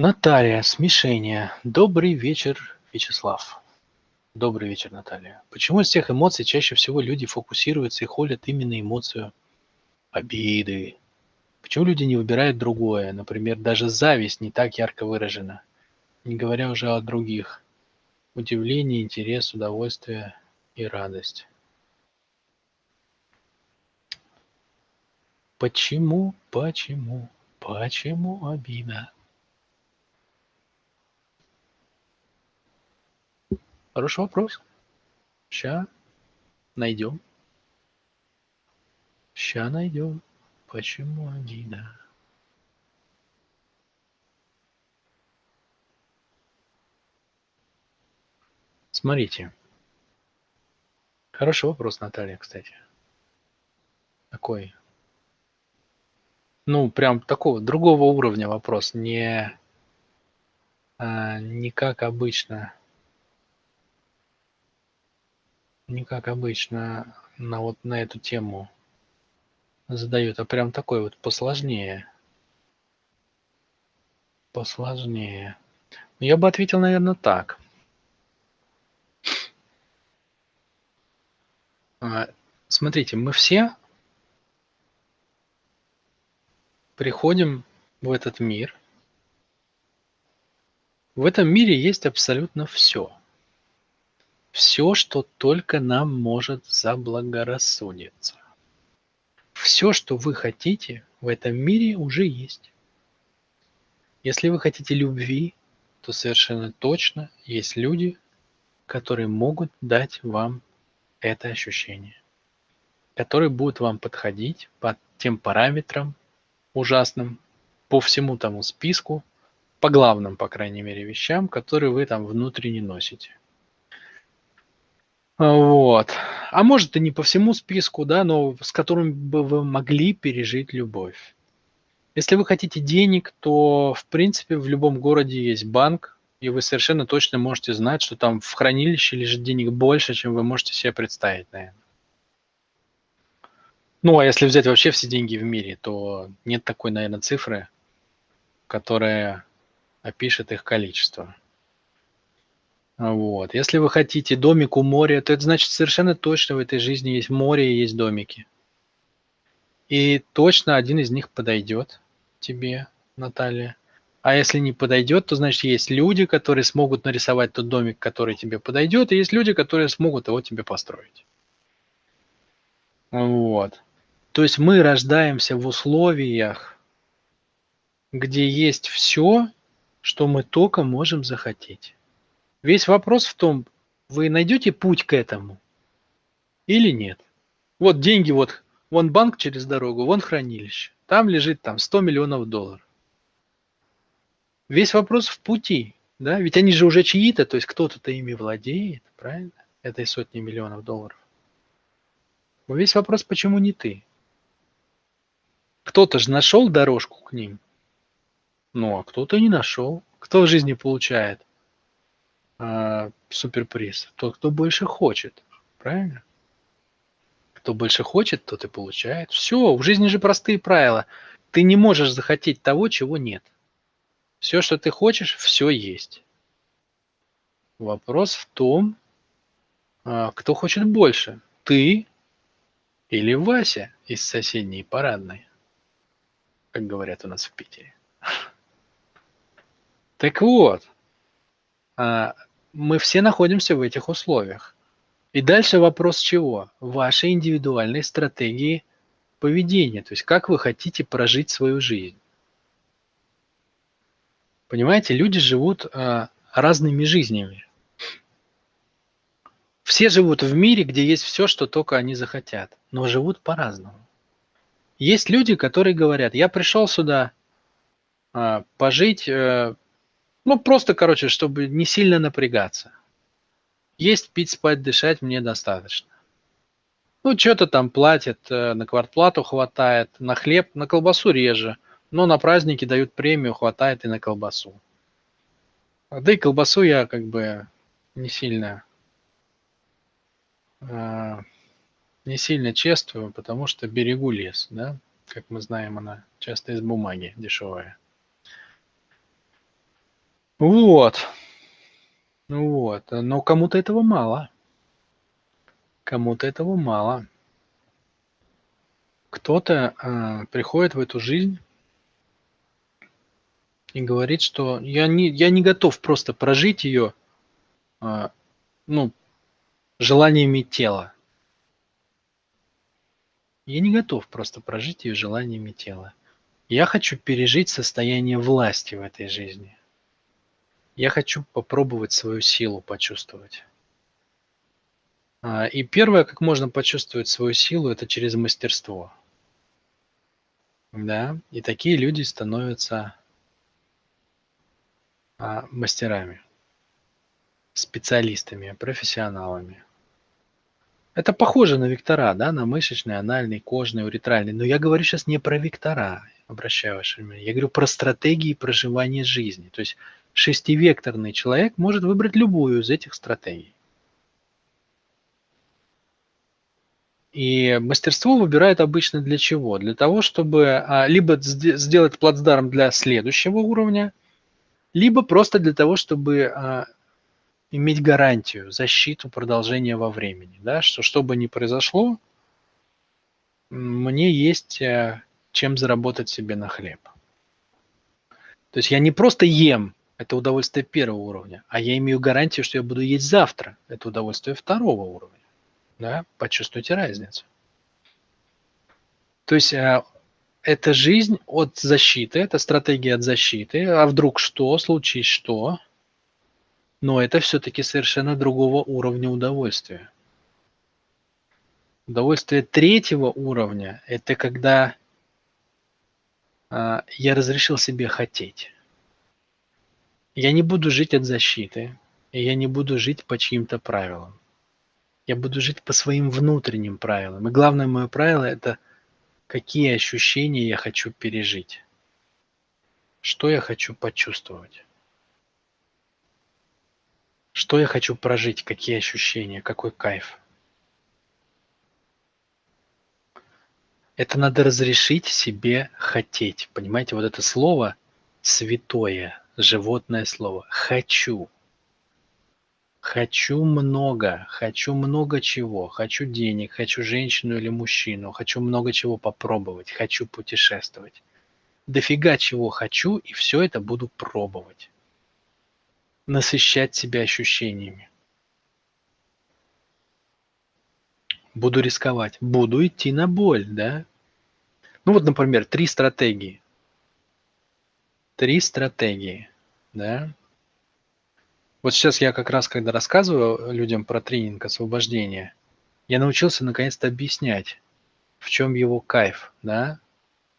Наталья, смешение. Добрый вечер, Вячеслав. Добрый вечер, Наталья. Почему из всех эмоций чаще всего люди фокусируются и холят именно эмоцию обиды? Почему люди не выбирают другое? Например, даже зависть не так ярко выражена, не говоря уже о других. Удивление, интерес, удовольствие и радость. Почему, почему, почему обида? Хороший вопрос. Ща найдем. Ща найдем. Почему обида? Смотрите. Хороший вопрос, Наталья, кстати. Такой. Ну, прям такого другого уровня вопрос. Не, а, не как обычно не как обычно на вот на эту тему задают, а прям такой вот посложнее. Посложнее. Ну, я бы ответил, наверное, так. А, смотрите, мы все приходим в этот мир. В этом мире есть абсолютно все все, что только нам может заблагорассудиться. Все, что вы хотите в этом мире, уже есть. Если вы хотите любви, то совершенно точно есть люди, которые могут дать вам это ощущение, которые будут вам подходить по тем параметрам ужасным, по всему тому списку, по главным, по крайней мере, вещам, которые вы там внутренне носите. Вот. А может и не по всему списку, да, но с которым бы вы могли пережить любовь. Если вы хотите денег, то, в принципе, в любом городе есть банк, и вы совершенно точно можете знать, что там в хранилище лежит денег больше, чем вы можете себе представить, наверное. Ну, а если взять вообще все деньги в мире, то нет такой, наверное, цифры, которая опишет их количество. Вот. Если вы хотите домик у моря, то это значит совершенно точно в этой жизни есть море и есть домики. И точно один из них подойдет тебе, Наталья. А если не подойдет, то значит есть люди, которые смогут нарисовать тот домик, который тебе подойдет, и есть люди, которые смогут его тебе построить. Вот. То есть мы рождаемся в условиях, где есть все, что мы только можем захотеть. Весь вопрос в том, вы найдете путь к этому или нет. Вот деньги, вот вон банк через дорогу, вон хранилище. Там лежит там 100 миллионов долларов. Весь вопрос в пути, да, ведь они же уже чьи-то, то есть кто-то-то ими владеет, правильно, этой сотни миллионов долларов. Весь вопрос, почему не ты? Кто-то же нашел дорожку к ним, ну а кто-то не нашел. Кто в жизни получает а, суперприз? Тот, кто больше хочет. Правильно? Кто больше хочет, тот и получает. Все, в жизни же простые правила. Ты не можешь захотеть того, чего нет. Все, что ты хочешь, все есть. Вопрос в том, а, кто хочет больше. Ты или Вася из соседней парадной. Как говорят у нас в Питере. Так вот, а, мы все находимся в этих условиях. И дальше вопрос чего? Вашей индивидуальной стратегии поведения, то есть как вы хотите прожить свою жизнь. Понимаете, люди живут а, разными жизнями. Все живут в мире, где есть все, что только они захотят, но живут по-разному. Есть люди, которые говорят, я пришел сюда а, пожить, а, ну, просто, короче, чтобы не сильно напрягаться. Есть, пить, спать, дышать мне достаточно. Ну, что-то там платят, э, на квартплату хватает, на хлеб, на колбасу реже, но на праздники дают премию, хватает и на колбасу. Да и колбасу я как бы не сильно э, не сильно чествую, потому что берегу лес, да, как мы знаем, она часто из бумаги дешевая. Вот. Ну вот. Но кому-то этого мало. Кому-то этого мало. Кто-то э, приходит в эту жизнь и говорит, что я не, я не готов просто прожить ее, э, ну, желаниями тела. Я не готов просто прожить ее желаниями тела. Я хочу пережить состояние власти в этой жизни. Я хочу попробовать свою силу почувствовать. А, и первое, как можно почувствовать свою силу, это через мастерство. Да, и такие люди становятся а, мастерами, специалистами, профессионалами. Это похоже на вектора, да, на мышечный, анальный, кожный, уретральный. Но я говорю сейчас не про вектора, обращаю ваше внимание. Я говорю про стратегии проживания жизни. То есть шестивекторный человек может выбрать любую из этих стратегий. И мастерство выбирают обычно для чего? Для того, чтобы а, либо сделать плацдарм для следующего уровня, либо просто для того, чтобы а, иметь гарантию, защиту продолжения во времени, да, что что бы ни произошло, мне есть э, чем заработать себе на хлеб. То есть я не просто ем, это удовольствие первого уровня, а я имею гарантию, что я буду есть завтра, это удовольствие второго уровня. Да? Почувствуйте разницу. То есть э, это жизнь от защиты, это стратегия от защиты, а вдруг что, случись что, но это все-таки совершенно другого уровня удовольствия. Удовольствие третьего уровня – это когда а, я разрешил себе хотеть. Я не буду жить от защиты, и я не буду жить по чьим-то правилам. Я буду жить по своим внутренним правилам. И главное мое правило – это какие ощущения я хочу пережить, что я хочу почувствовать. Что я хочу прожить, какие ощущения, какой кайф. Это надо разрешить себе хотеть. Понимаете, вот это слово святое, животное слово. Хочу. Хочу много, хочу много чего. Хочу денег, хочу женщину или мужчину, хочу много чего попробовать, хочу путешествовать. Дофига чего хочу, и все это буду пробовать насыщать себя ощущениями. Буду рисковать, буду идти на боль, да? Ну вот, например, три стратегии. Три стратегии, да? Вот сейчас я как раз, когда рассказываю людям про тренинг освобождения, я научился наконец-то объяснять, в чем его кайф, да?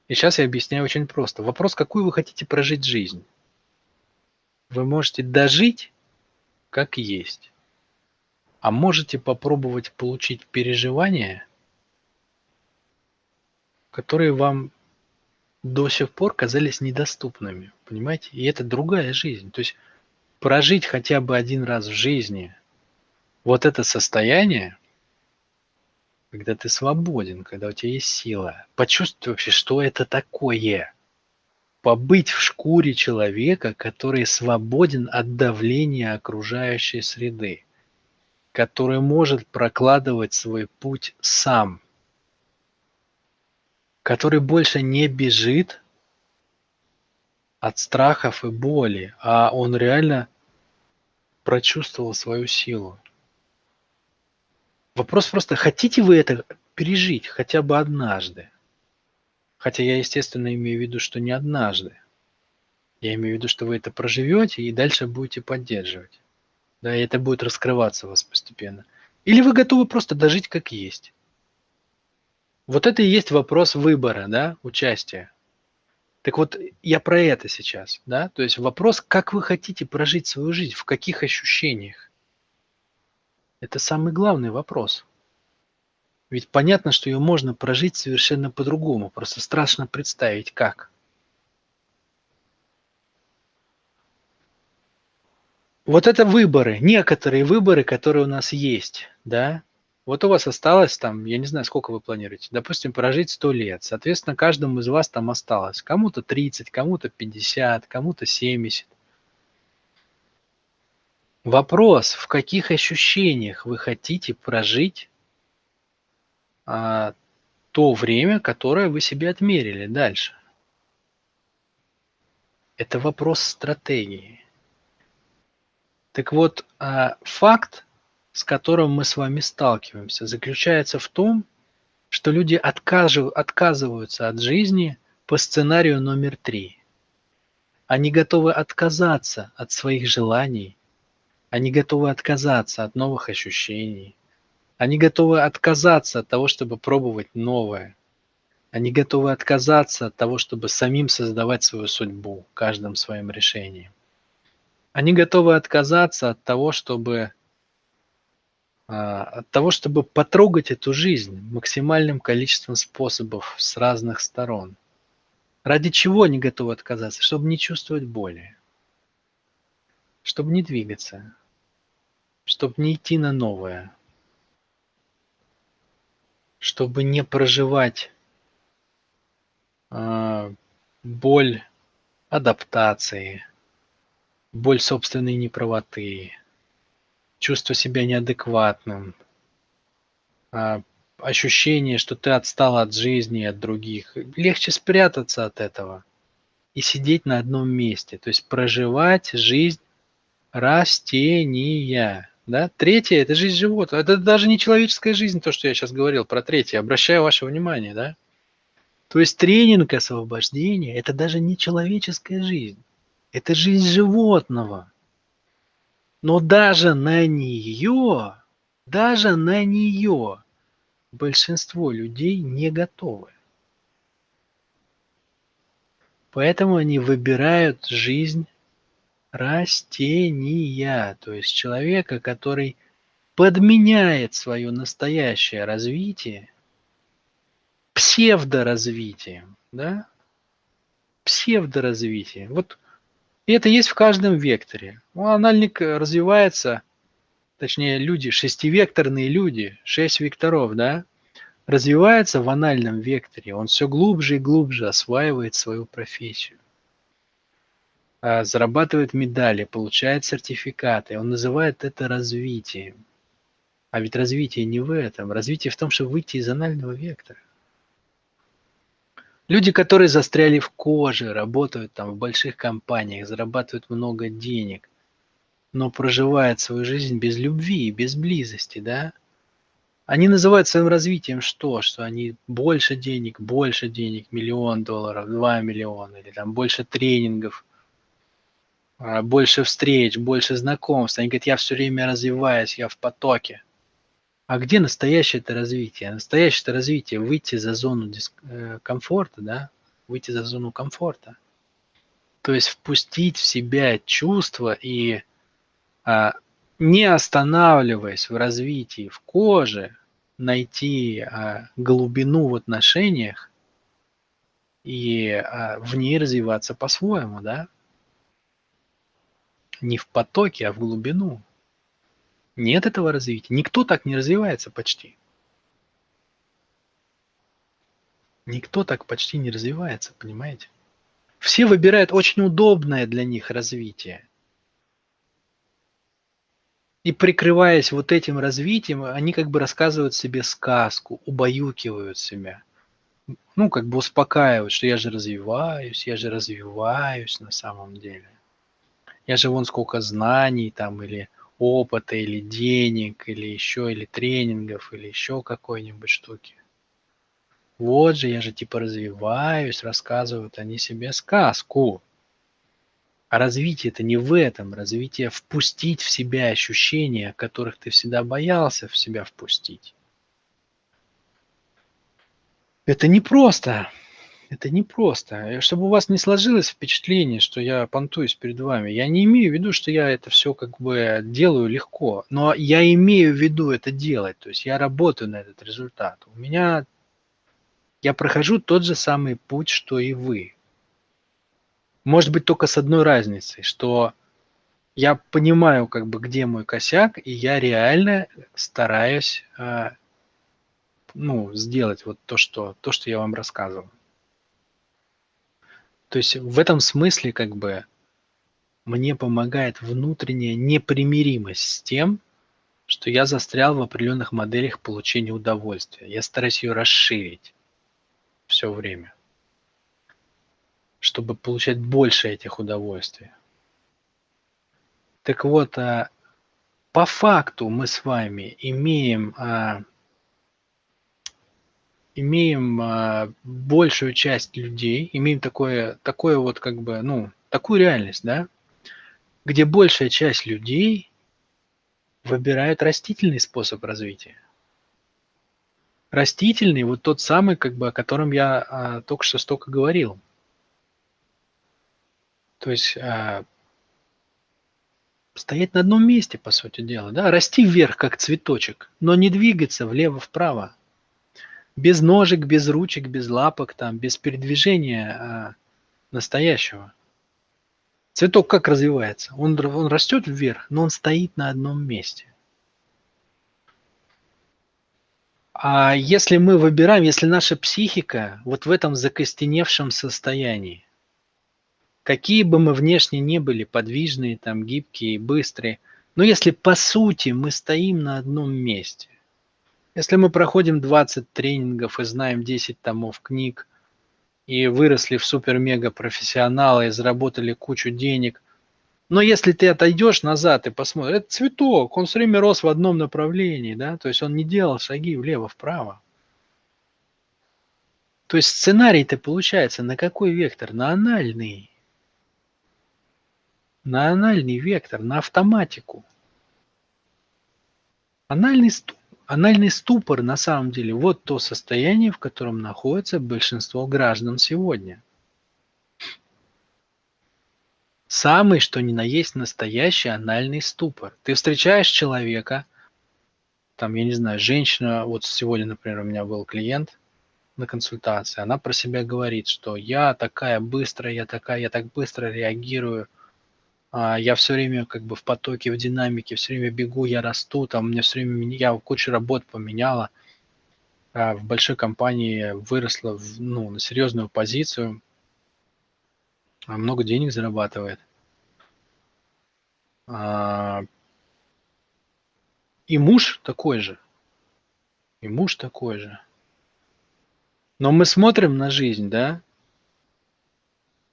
И сейчас я объясняю очень просто. Вопрос, какую вы хотите прожить жизнь? Вы можете дожить как есть, а можете попробовать получить переживания, которые вам до сих пор казались недоступными, понимаете? И это другая жизнь. То есть прожить хотя бы один раз в жизни вот это состояние, когда ты свободен, когда у тебя есть сила, почувствуй вообще, что это такое – побыть в шкуре человека, который свободен от давления окружающей среды, который может прокладывать свой путь сам, который больше не бежит от страхов и боли, а он реально прочувствовал свою силу. Вопрос просто, хотите вы это пережить хотя бы однажды? Хотя я, естественно, имею в виду, что не однажды. Я имею в виду, что вы это проживете и дальше будете поддерживать. Да, и это будет раскрываться у вас постепенно. Или вы готовы просто дожить как есть. Вот это и есть вопрос выбора, да, участия. Так вот, я про это сейчас, да, то есть вопрос, как вы хотите прожить свою жизнь, в каких ощущениях. Это самый главный вопрос. Ведь понятно, что ее можно прожить совершенно по-другому, просто страшно представить как. Вот это выборы, некоторые выборы, которые у нас есть, да. Вот у вас осталось там, я не знаю, сколько вы планируете, допустим, прожить 100 лет. Соответственно, каждому из вас там осталось. Кому-то 30, кому-то 50, кому-то 70. Вопрос, в каких ощущениях вы хотите прожить а, то время, которое вы себе отмерили дальше. Это вопрос стратегии. Так вот, а, факт, с которым мы с вами сталкиваемся, заключается в том, что люди отказываются от жизни по сценарию номер три. Они готовы отказаться от своих желаний, они готовы отказаться от новых ощущений, они готовы отказаться от того, чтобы пробовать новое. Они готовы отказаться от того, чтобы самим создавать свою судьбу каждым своим решением. Они готовы отказаться от того, чтобы от того, чтобы потрогать эту жизнь максимальным количеством способов с разных сторон. Ради чего они готовы отказаться? Чтобы не чувствовать боли, чтобы не двигаться, чтобы не идти на новое, чтобы не проживать э, боль адаптации, боль собственной неправоты, чувство себя неадекватным, э, ощущение, что ты отстал от жизни, от других. Легче спрятаться от этого и сидеть на одном месте, то есть проживать жизнь растения. Да? Третье – это жизнь животного. Это даже не человеческая жизнь, то, что я сейчас говорил про третье. Обращаю ваше внимание. Да? То есть тренинг освобождения – это даже не человеческая жизнь. Это жизнь животного. Но даже на нее, даже на нее большинство людей не готовы. Поэтому они выбирают жизнь растения, то есть человека, который подменяет свое настоящее развитие псевдоразвитием, да? Псевдоразвитие. Вот это есть в каждом векторе. Ну, анальник развивается, точнее люди, шестивекторные люди, шесть векторов, да, развивается в анальном векторе. Он все глубже и глубже осваивает свою профессию. А, зарабатывает медали, получает сертификаты. Он называет это развитием. А ведь развитие не в этом. Развитие в том, чтобы выйти из анального вектора. Люди, которые застряли в коже, работают там в больших компаниях, зарабатывают много денег, но проживают свою жизнь без любви и без близости, да? Они называют своим развитием что? Что они больше денег, больше денег, миллион долларов, два миллиона, или там больше тренингов, а, больше встреч, больше знакомств. Они говорят, я все время развиваюсь, я в потоке. А где настоящее это развитие? Настоящее это развитие выйти за зону. Э, комфорта, да? Выйти за зону комфорта. То есть впустить в себя чувства и а, не останавливаясь в развитии в коже, найти а, глубину в отношениях и а, в ней развиваться по-своему, да? не в потоке, а в глубину. Нет этого развития. Никто так не развивается почти. Никто так почти не развивается, понимаете? Все выбирают очень удобное для них развитие. И прикрываясь вот этим развитием, они как бы рассказывают себе сказку, убаюкивают себя. Ну, как бы успокаивают, что я же развиваюсь, я же развиваюсь на самом деле я же вон сколько знаний там или опыта, или денег, или еще, или тренингов, или еще какой-нибудь штуки. Вот же, я же типа развиваюсь, рассказывают они себе сказку. А развитие это не в этом. Развитие впустить в себя ощущения, которых ты всегда боялся в себя впустить. Это непросто это непросто. Э, чтобы у вас не сложилось впечатление, что я понтуюсь перед вами, я не имею в виду, что я это все как бы делаю легко, но я имею в виду это делать, то есть я работаю на этот результат. У меня, я прохожу тот же самый путь, что и вы. Может быть, только с одной разницей, что я понимаю, как бы, где мой косяк, и я реально стараюсь э, ну, сделать вот то, что, то, что я вам рассказывал. То есть в этом смысле как бы мне помогает внутренняя непримиримость с тем, что я застрял в определенных моделях получения удовольствия. Я стараюсь ее расширить все время, чтобы получать больше этих удовольствий. Так вот, а, по факту мы с вами имеем, а, имеем а, большую часть людей, имеем такое, такое вот как бы, ну, такую реальность, да, где большая часть людей выбирают растительный способ развития. Растительный, вот тот самый, как бы, о котором я а, только что столько говорил. То есть а, стоять на одном месте, по сути дела, да, расти вверх, как цветочек, но не двигаться влево-вправо. Без ножек, без ручек, без лапок, там, без передвижения а, настоящего. Цветок как развивается? Он, он растет вверх, но он стоит на одном месте. А если мы выбираем, если наша психика вот в этом закостеневшем состоянии, какие бы мы внешне не были, подвижные, там, гибкие, быстрые, но если по сути мы стоим на одном месте, если мы проходим 20 тренингов и знаем 10 томов книг, и выросли в супер-мега профессионалы и заработали кучу денег. Но если ты отойдешь назад и посмотришь, это цветок, он все время рос в одном направлении, да, то есть он не делал шаги влево-вправо. То есть сценарий-то получается на какой вектор? На анальный. На анальный вектор, на автоматику. Анальный стул Анальный ступор на самом деле вот то состояние, в котором находится большинство граждан сегодня. Самый, что ни на есть, настоящий анальный ступор. Ты встречаешь человека, там, я не знаю, женщина, вот сегодня, например, у меня был клиент на консультации, она про себя говорит, что я такая быстрая, я такая, я так быстро реагирую – я все время как бы в потоке, в динамике, все время бегу, я расту, там у меня все время, я кучу работ поменяла, а, в большой компании выросла в, ну, на серьезную позицию, а, много денег зарабатывает. И муж такой же. И муж такой же. Но мы смотрим на жизнь, да,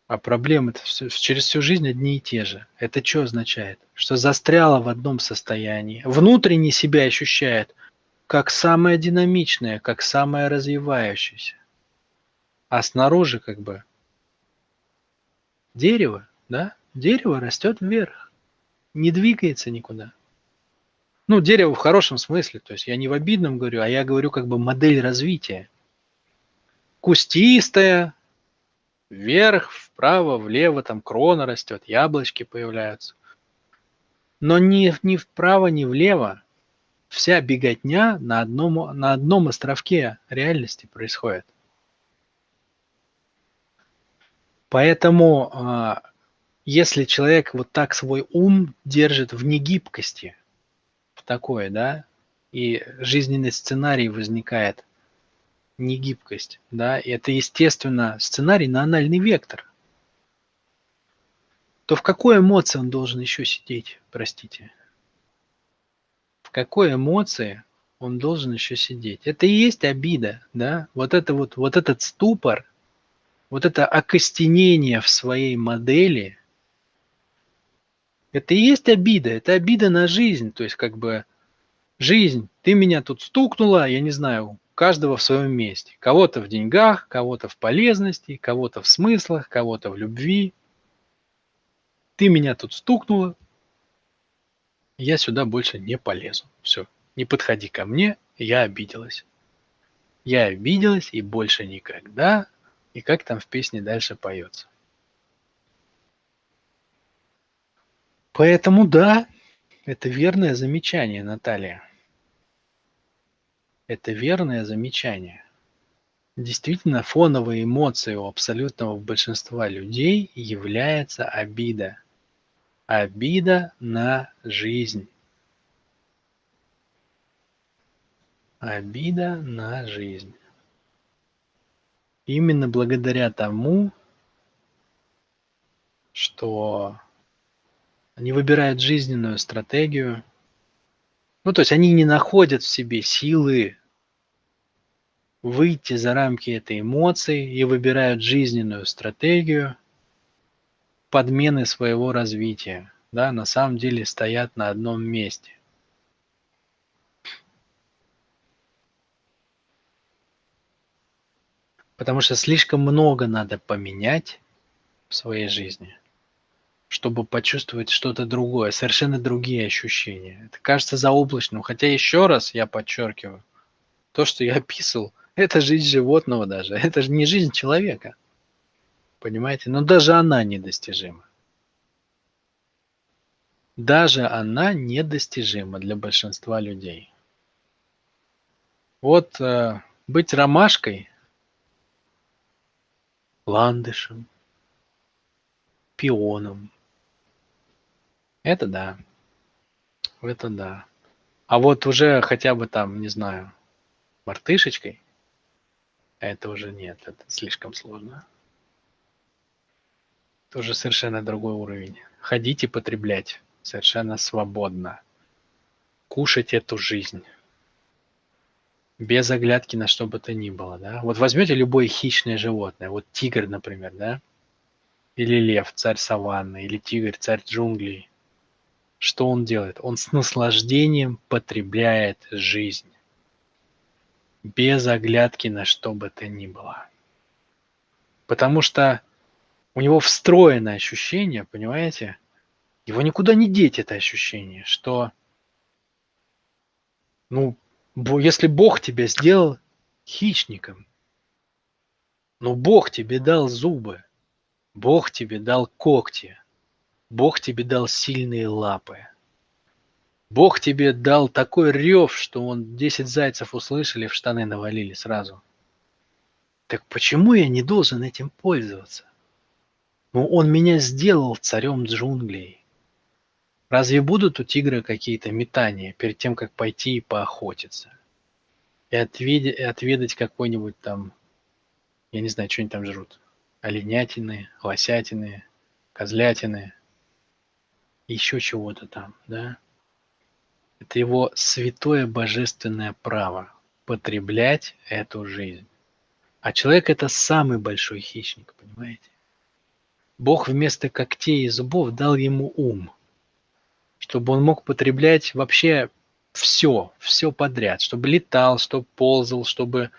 а проблемы-то через всю жизнь одни и те же. Это что означает? Что застряла в одном состоянии. Внутренне себя ощущает как самое динамичное, как самое развивающееся. А снаружи как бы дерево, да? Дерево растет вверх, не двигается никуда. Ну, дерево в хорошем смысле, то есть я не в обидном говорю, а я говорю как бы модель развития. Кустистая, вверх, вправо, влево, там крона растет, яблочки появляются. Но ни, ни вправо, ни влево вся беготня на одном, на одном островке реальности происходит. Поэтому, а, если человек вот так свой ум держит в негибкости, в такое, да, и жизненный сценарий возникает – негибкость, да, и это, естественно, сценарий на анальный вектор, то в какой эмоции он должен еще сидеть, простите? В какой эмоции он должен еще сидеть? Это и есть обида, да? Вот это вот, вот этот ступор, вот это окостенение в своей модели, это и есть обида, это обида на жизнь, то есть как бы жизнь, ты меня тут стукнула, я не знаю, каждого в своем месте. Кого-то в деньгах, кого-то в полезности, кого-то в смыслах, кого-то в любви. Ты меня тут стукнула, я сюда больше не полезу. Все, не подходи ко мне, я обиделась. Я обиделась и больше никогда. И как там в песне дальше поется. Поэтому да, это верное замечание, Наталья. Это верное замечание. Действительно, фоновой эмоцией у абсолютного большинства людей является обида. Обида на жизнь. Обида на жизнь. Именно благодаря тому, что Они выбирают жизненную стратегию. Ну, то есть они не находят в себе силы выйти за рамки этой эмоции и выбирают жизненную стратегию подмены своего развития. Да, на самом деле стоят на одном месте. Потому что слишком много надо поменять в своей жизни, чтобы почувствовать что-то другое, совершенно другие ощущения. Это кажется заоблачным, хотя еще раз я подчеркиваю, то, что я описывал, это жизнь животного даже, это же не жизнь человека. Понимаете? Но даже она недостижима. Даже она недостижима для большинства людей. Вот э, быть ромашкой ландышем, пионом. Это да. Это да. А вот уже хотя бы там, не знаю, мартышечкой, это уже нет, это слишком сложно. Это уже совершенно другой уровень. Ходить и потреблять совершенно свободно. Кушать эту жизнь без оглядки на что бы то ни было, да. Вот возьмете любое хищное животное, вот тигр, например, да, или лев, царь саванны, или тигр, царь джунглей. Что он делает? Он с наслаждением потребляет жизнь, без оглядки на что бы то ни было. Потому что у него встроенное ощущение, понимаете? Его никуда не деть, это ощущение, что ну, если Бог тебя сделал хищником, но Бог тебе дал зубы, Бог тебе дал когти, Бог тебе дал сильные лапы. Бог тебе дал такой рев, что он 10 зайцев услышали, в штаны навалили сразу. Так почему я не должен этим пользоваться? Ну, он меня сделал царем джунглей. Разве будут у тигра какие-то метания перед тем, как пойти и поохотиться? И отведать, и отведать какой-нибудь там, я не знаю, что они там жрут. Оленятины, лосятины, козлятины, еще чего-то там, да? Это его святое божественное право потреблять эту жизнь. А человек это самый большой хищник, понимаете? Бог вместо когтей и зубов дал ему ум – чтобы он мог потреблять вообще все, все подряд, чтобы летал, чтобы ползал, чтобы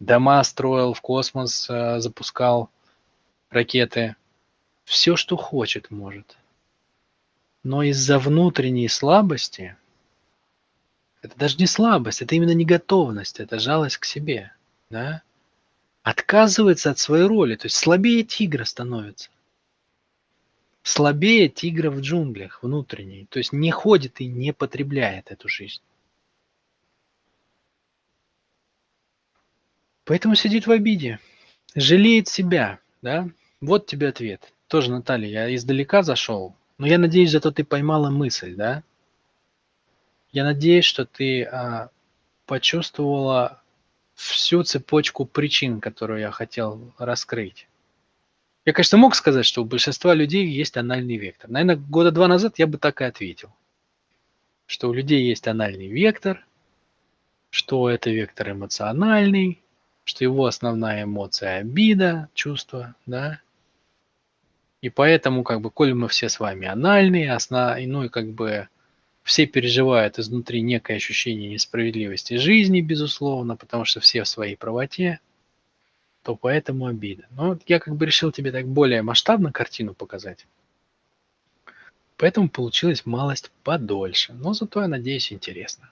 дома строил, в космос э, запускал ракеты. Все, что хочет, может. Но из-за внутренней слабости, это даже не слабость, это именно не готовность, это жалость к себе, да, отказывается от своей роли, то есть слабее тигра становится слабее тигра в джунглях внутренний, то есть не ходит и не потребляет эту жизнь. Поэтому сидит в обиде, жалеет себя, да? Вот тебе ответ. Тоже, Наталья, я издалека зашел, но я надеюсь, зато ты поймала мысль, да? Я надеюсь, что ты а, почувствовала всю цепочку причин, которую я хотел раскрыть. Я, конечно, мог сказать, что у большинства людей есть анальный вектор. Наверное, года два назад я бы так и ответил. Что у людей есть анальный вектор, что это вектор эмоциональный, что его основная эмоция – обида, чувство, да. И поэтому, как бы, коли мы все с вами анальные, основ... ну и как бы все переживают изнутри некое ощущение несправедливости жизни, безусловно, потому что все в своей правоте – то поэтому обида. Но я как бы решил тебе так более масштабно картину показать. Поэтому получилось малость подольше. Но зато, я надеюсь, интересно.